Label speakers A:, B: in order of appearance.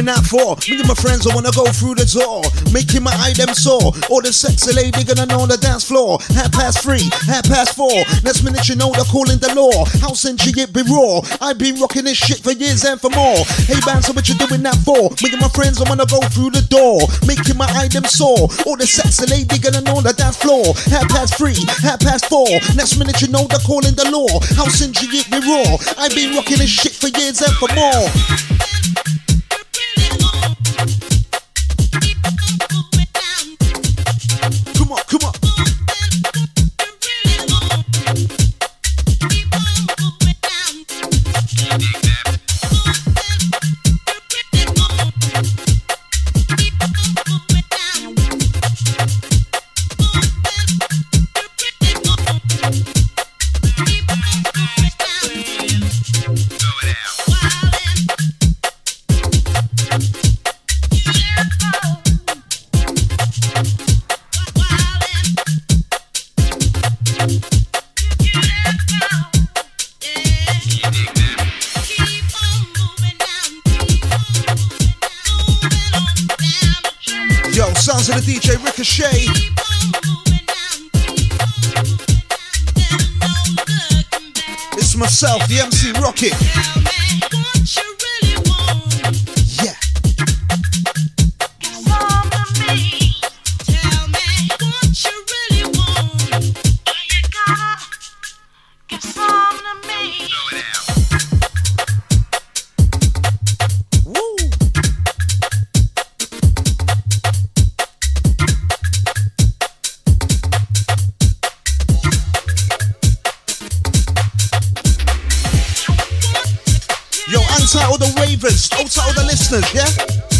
A: doing that for? Me and my friends, I wanna go through the door. Making my eye them sore. All the sexy lady gonna know on the dance floor. Half past three, half past four. Next minute you know they're calling the law. House and G it be raw. I've been rocking this shit for years and for more. Hey man, so what you doing that for? Me and my friends, I wanna go through the door. Making my eye them sore. All the sexy lady gonna know on the dance floor. Half past three, half past four. Next minute you know they're calling the law. House and G it be raw. I've been rocking this shit for years and for more. Yo, sounds of the DJ Ricochet. It's myself, the MC Rocket. Yo, all the ravers, all the listeners, yeah?